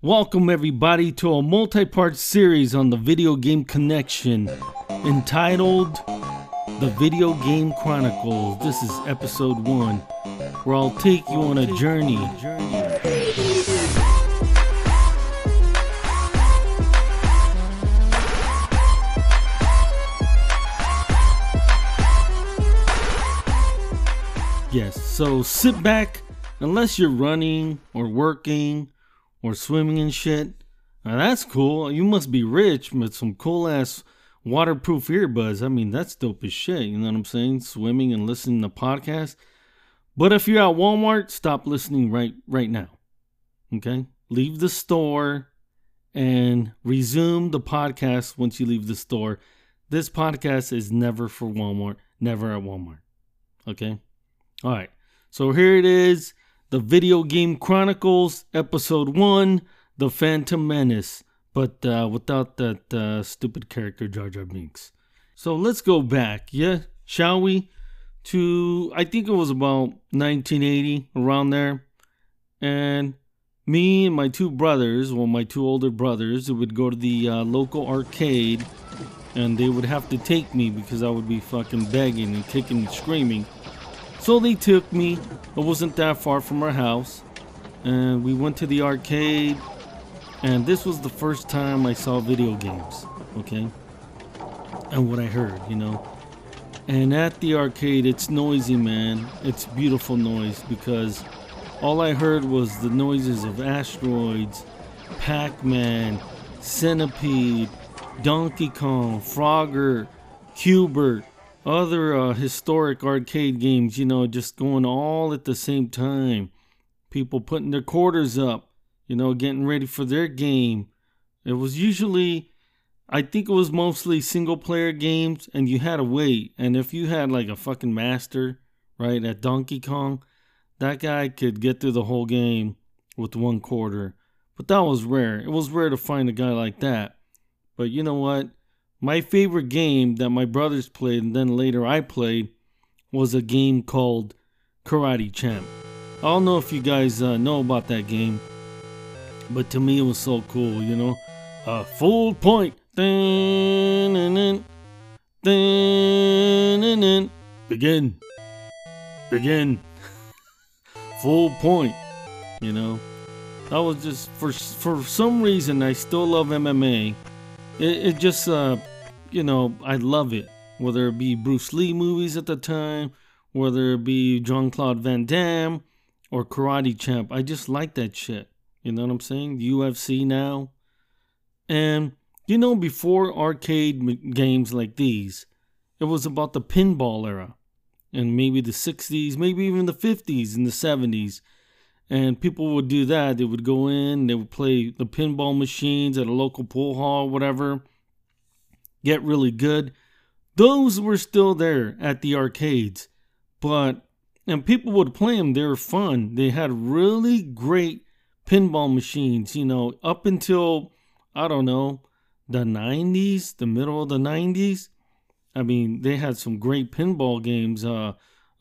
Welcome, everybody, to a multi part series on the Video Game Connection entitled The Video Game Chronicles. This is episode one, where I'll take you on a journey. Yes, so sit back, unless you're running or working or swimming and shit. Now that's cool. You must be rich with some cool ass waterproof earbuds. I mean, that's dope as shit. You know what I'm saying? Swimming and listening to podcasts. But if you're at Walmart, stop listening right right now. Okay? Leave the store and resume the podcast once you leave the store. This podcast is never for Walmart, never at Walmart. Okay? All right. So here it is The Video Game Chronicles, Episode 1 The Phantom Menace, but uh, without that uh, stupid character, Jar Jar Binks. So let's go back, yeah? Shall we? To, I think it was about 1980, around there. And me and my two brothers, well, my two older brothers, would go to the uh, local arcade and they would have to take me because I would be fucking begging and kicking and screaming. So they took me. It wasn't that far from our house. And we went to the arcade. And this was the first time I saw video games. Okay? And what I heard, you know. And at the arcade, it's noisy, man. It's beautiful noise because all I heard was the noises of asteroids, Pac Man, Centipede, Donkey Kong, Frogger, Q*bert, other uh, historic arcade games, you know, just going all at the same time. People putting their quarters up, you know, getting ready for their game. It was usually, I think it was mostly single player games, and you had to wait. And if you had like a fucking master, right, at Donkey Kong, that guy could get through the whole game with one quarter. But that was rare. It was rare to find a guy like that. But you know what? My favorite game that my brothers played and then later I played was a game called Karate Champ. I don't know if you guys uh, know about that game, but to me it was so cool, you know? Uh, full point. Begin. Begin. full point, you know? That was just for for some reason I still love MMA it, it just, uh, you know, I love it. Whether it be Bruce Lee movies at the time, whether it be Jean Claude Van Damme or Karate Champ, I just like that shit. You know what I'm saying? UFC now. And, you know, before arcade games like these, it was about the pinball era and maybe the 60s, maybe even the 50s and the 70s. And people would do that. They would go in, they would play the pinball machines at a local pool hall, whatever, get really good. Those were still there at the arcades. But, and people would play them, they were fun. They had really great pinball machines, you know, up until, I don't know, the 90s, the middle of the 90s. I mean, they had some great pinball games. Uh,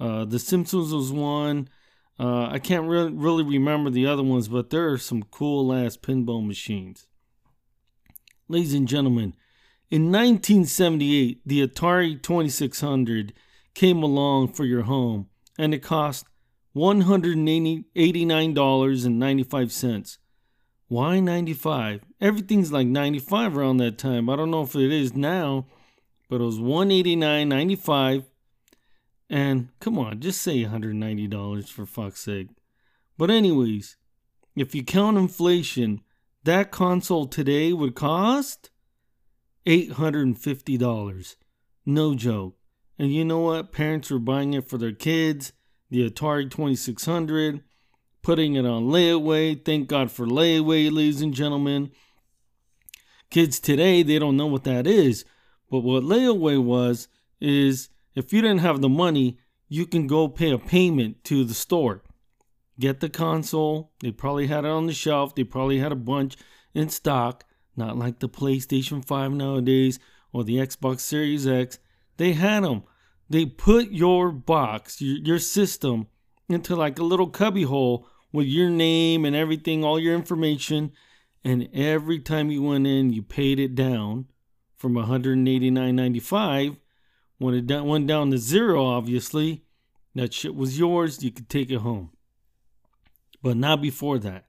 uh, the Simpsons was one. Uh, I can't re- really remember the other ones, but there are some cool ass pinball machines. Ladies and gentlemen, in 1978, the Atari 2600 came along for your home, and it cost $189.95. Why 95? Everything's like 95 around that time. I don't know if it is now, but it was 189.95 and come on, just say $190 for fuck's sake. But, anyways, if you count inflation, that console today would cost $850. No joke. And you know what? Parents were buying it for their kids, the Atari 2600, putting it on layaway. Thank God for layaway, ladies and gentlemen. Kids today, they don't know what that is. But what layaway was, is if you didn't have the money, you can go pay a payment to the store. Get the console. They probably had it on the shelf. They probably had a bunch in stock, not like the PlayStation 5 nowadays or the Xbox Series X. They had them. They put your box, your, system, into like a little cubby hole with your name and everything, all your information, and every time you went in, you paid it down from 189.95. When it went down to zero, obviously, that shit was yours. You could take it home, but not before that,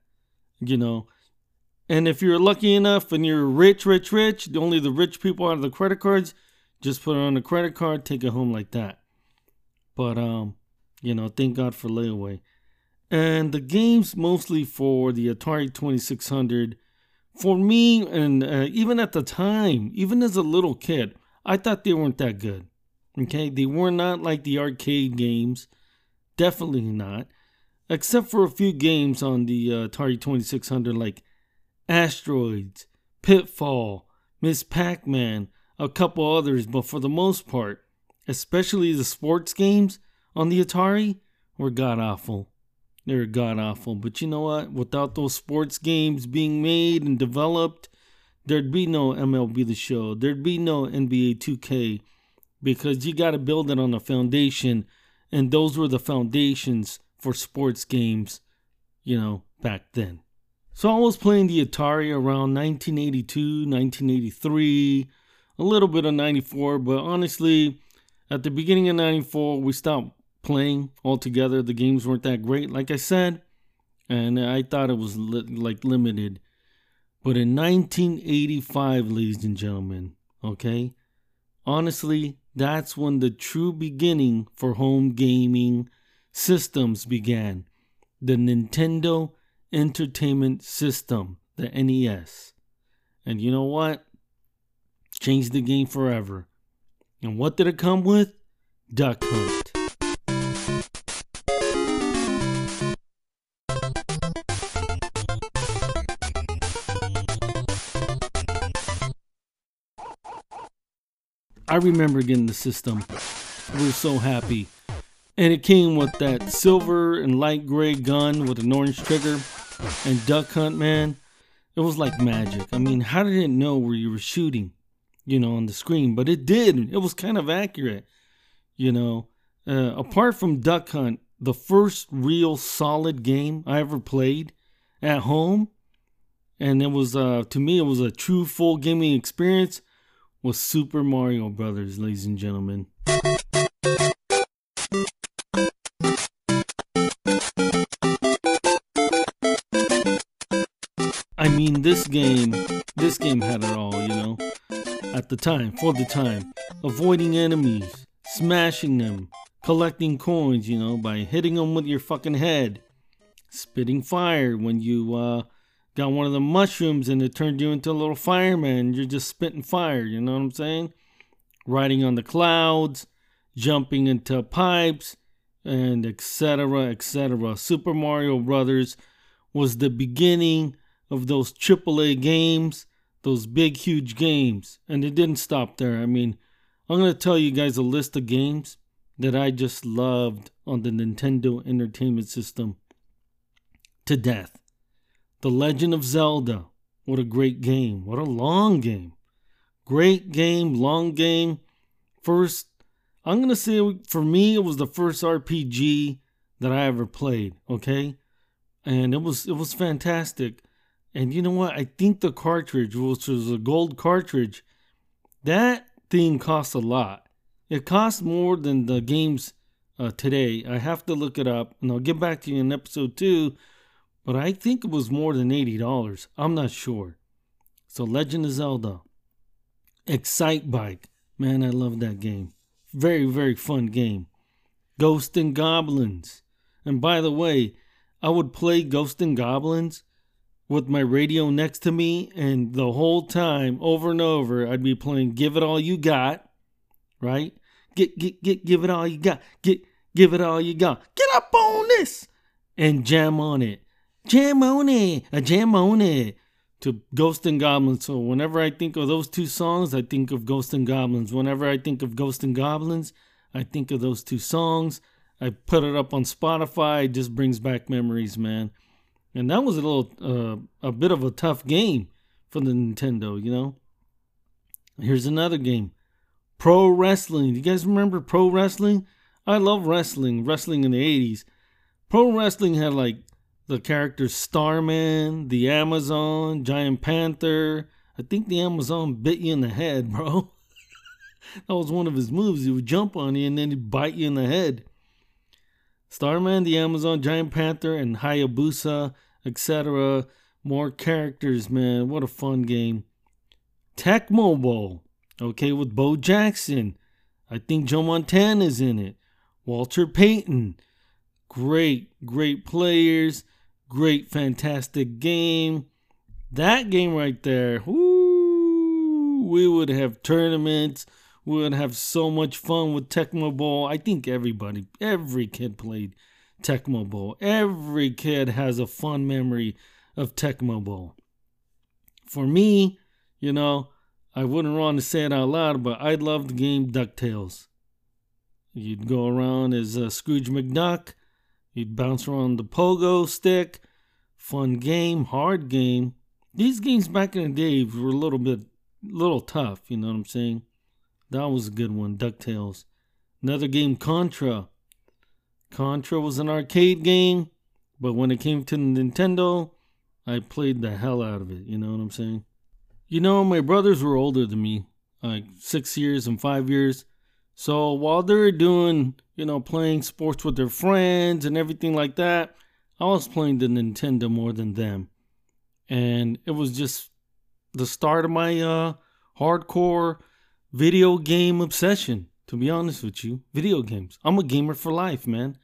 you know. And if you're lucky enough and you're rich, rich, rich, only the rich people have the credit cards. Just put it on a credit card, take it home like that. But um, you know, thank God for layaway. And the games mostly for the Atari 2600 for me and uh, even at the time, even as a little kid, I thought they weren't that good. Okay, they were not like the arcade games. Definitely not. Except for a few games on the uh, Atari 2600 like Asteroids, Pitfall, Miss Pac Man, a couple others, but for the most part, especially the sports games on the Atari, were god awful. They were god awful. But you know what? Without those sports games being made and developed, there'd be no MLB The Show. There'd be no NBA 2K because you got to build it on a foundation. And those were the foundations for sports games, you know, back then. So I was playing the Atari around 1982, 1983, a little bit of 94, but honestly, at the beginning of 94, we stopped playing altogether. The games weren't that great, like I said, and I thought it was li- like limited. But in 1985, ladies and gentlemen, okay, honestly, that's when the true beginning for home gaming systems began. The Nintendo Entertainment System, the NES. And you know what? Changed the game forever. And what did it come with? Duck Hunt. I remember getting the system. We were so happy. And it came with that silver and light gray gun with an orange trigger and duck hunt, man, it was like magic. I mean, how did it know where you were shooting, you know, on the screen? But it did. It was kind of accurate, you know. Uh, apart from Duck Hunt, the first real solid game I ever played at home, and it was uh, to me it was a true full gaming experience, was Super Mario Brothers, ladies and gentlemen. I mean, this game, this game had it all, you know. At the time, for the time, avoiding enemies, smashing them, collecting coins, you know, by hitting them with your fucking head, spitting fire when you uh, got one of the mushrooms and it turned you into a little fireman. You're just spitting fire, you know what I'm saying? Riding on the clouds, jumping into pipes, and etc. etc. Super Mario Brothers was the beginning of those AAA games, those big, huge games. And it didn't stop there. I mean, I'm going to tell you guys a list of games that I just loved on the Nintendo Entertainment System to death. The Legend of Zelda. What a great game. What a long game. Great game, long game. First, I'm going to say for me, it was the first RPG that I ever played, okay? And it was it was fantastic. And you know what? I think the cartridge, which was a gold cartridge, that thing costs a lot. It costs more than the games uh, today. I have to look it up, and I'll get back to you in episode two. But I think it was more than eighty dollars. I'm not sure. So Legend of Zelda, Excitebike, man, I love that game. Very very fun game. Ghost and Goblins, and by the way, I would play Ghost and Goblins with my radio next to me, and the whole time, over and over, I'd be playing "Give It All You Got," right? Get, get, get, give it all you got. Get, give it all you got. Get up on this and jam on it. Jam on it. A jam on it. To Ghost and Goblins. So whenever I think of those two songs, I think of Ghost and Goblins. Whenever I think of Ghost and Goblins, I think of those two songs. I put it up on Spotify. It just brings back memories, man and that was a little uh, a bit of a tough game for the Nintendo, you know. Here's another game, Pro Wrestling. Do you guys remember Pro Wrestling? I love wrestling, wrestling in the '80s. Pro Wrestling had like the characters Starman, the Amazon, Giant Panther. I think the Amazon bit you in the head, bro. that was one of his moves. He would jump on you and then he'd bite you in the head. Starman, the Amazon, Giant Panther, and Hayabusa, etc. More characters, man. What a fun game. Tecmo Bowl, okay, with Bo Jackson. I think Joe Montana's in it. Walter Payton. Great, great players. Great, fantastic game. That game right there, whoo, we would have tournaments. We would have so much fun with Tecmo Bowl. I think everybody, every kid played Tecmo Bowl. Every kid has a fun memory of Tecmo Bowl. For me, you know, I wouldn't want to say it out loud, but I love the game DuckTales. You'd go around as uh, Scrooge McDuck. You'd bounce around the pogo stick. Fun game, hard game. These games back in the day were a little bit, little tough. You know what I'm saying? That was a good one. Ducktales. Another game, Contra. Contra was an arcade game, but when it came to Nintendo, I played the hell out of it. You know what I'm saying? You know, my brothers were older than me, like six years and five years. So while they're doing, you know, playing sports with their friends and everything like that, I was playing the Nintendo more than them. And it was just the start of my uh, hardcore video game obsession, to be honest with you. Video games. I'm a gamer for life, man.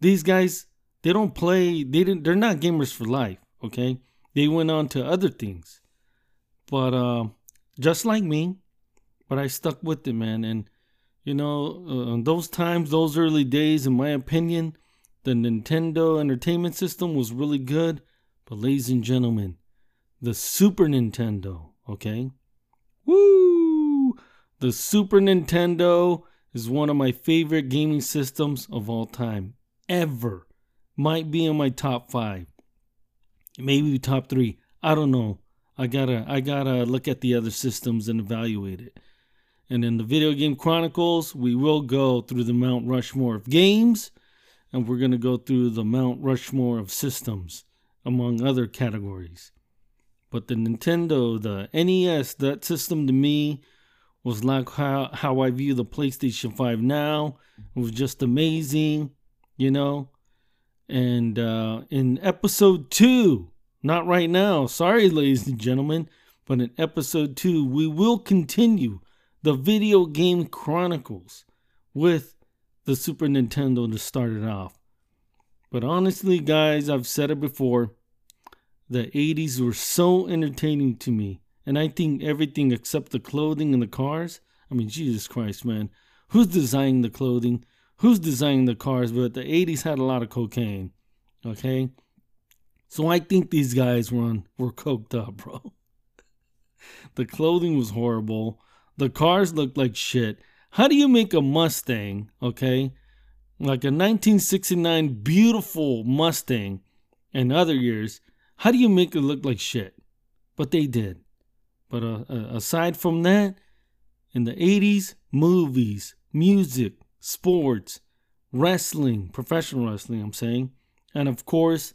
These guys, they don't play, they didn't they're not gamers for life, okay? They went on to other things. But uh, just like me, but I stuck with it, man. And you know, uh, those times, those early days, in my opinion, the Nintendo Entertainment System was really good. But ladies and gentlemen, the Super Nintendo, okay? Woo! The Super Nintendo is one of my favorite gaming systems of all time, ever. Might be in my top five, maybe top three. I don't know. I gotta I gotta look at the other systems and evaluate it. And in the video game chronicles, we will go through the Mount Rushmore of games, and we're gonna go through the Mount Rushmore of systems, among other categories. But the Nintendo, the NES, that system to me was like how, how I view the PlayStation 5 now. It was just amazing, you know. And uh, in episode two, not right now. Sorry, ladies and gentlemen. But in episode two, we will continue the video game chronicles with the Super Nintendo to start it off. But honestly, guys, I've said it before. The 80s were so entertaining to me. And I think everything except the clothing and the cars. I mean, Jesus Christ, man. Who's designing the clothing? Who's designing the cars? But the 80s had a lot of cocaine. Okay? So I think these guys were on, were coked up, bro. the clothing was horrible. The cars looked like shit. How do you make a Mustang, okay? Like a 1969 beautiful Mustang and other years, how do you make it look like shit? But they did. But uh, uh, aside from that, in the 80s, movies, music, sports, wrestling, professional wrestling, I'm saying, and of course,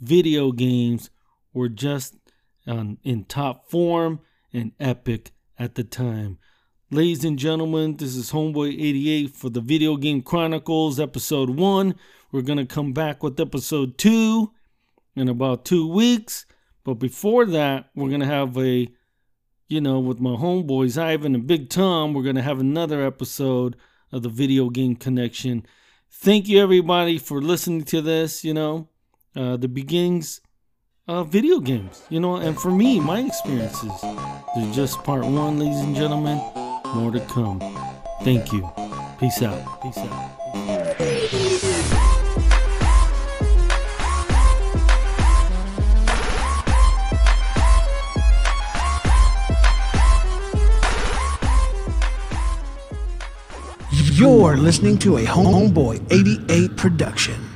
video games were just um, in top form and epic at the time. Ladies and gentlemen, this is Homeboy88 for the Video Game Chronicles, episode 1. We're going to come back with episode 2 in about two weeks. But before that, we're going to have a, you know, with my homeboys, Ivan and Big Tom, we're going to have another episode of the Video Game Connection. Thank you, everybody, for listening to this, you know uh, the beginnings of video games, you know, and for me, my experiences. Is just part one, ladies and gentlemen. More to come. Thank you. Peace out. Peace out. You're listening to a Homeboy 88 production.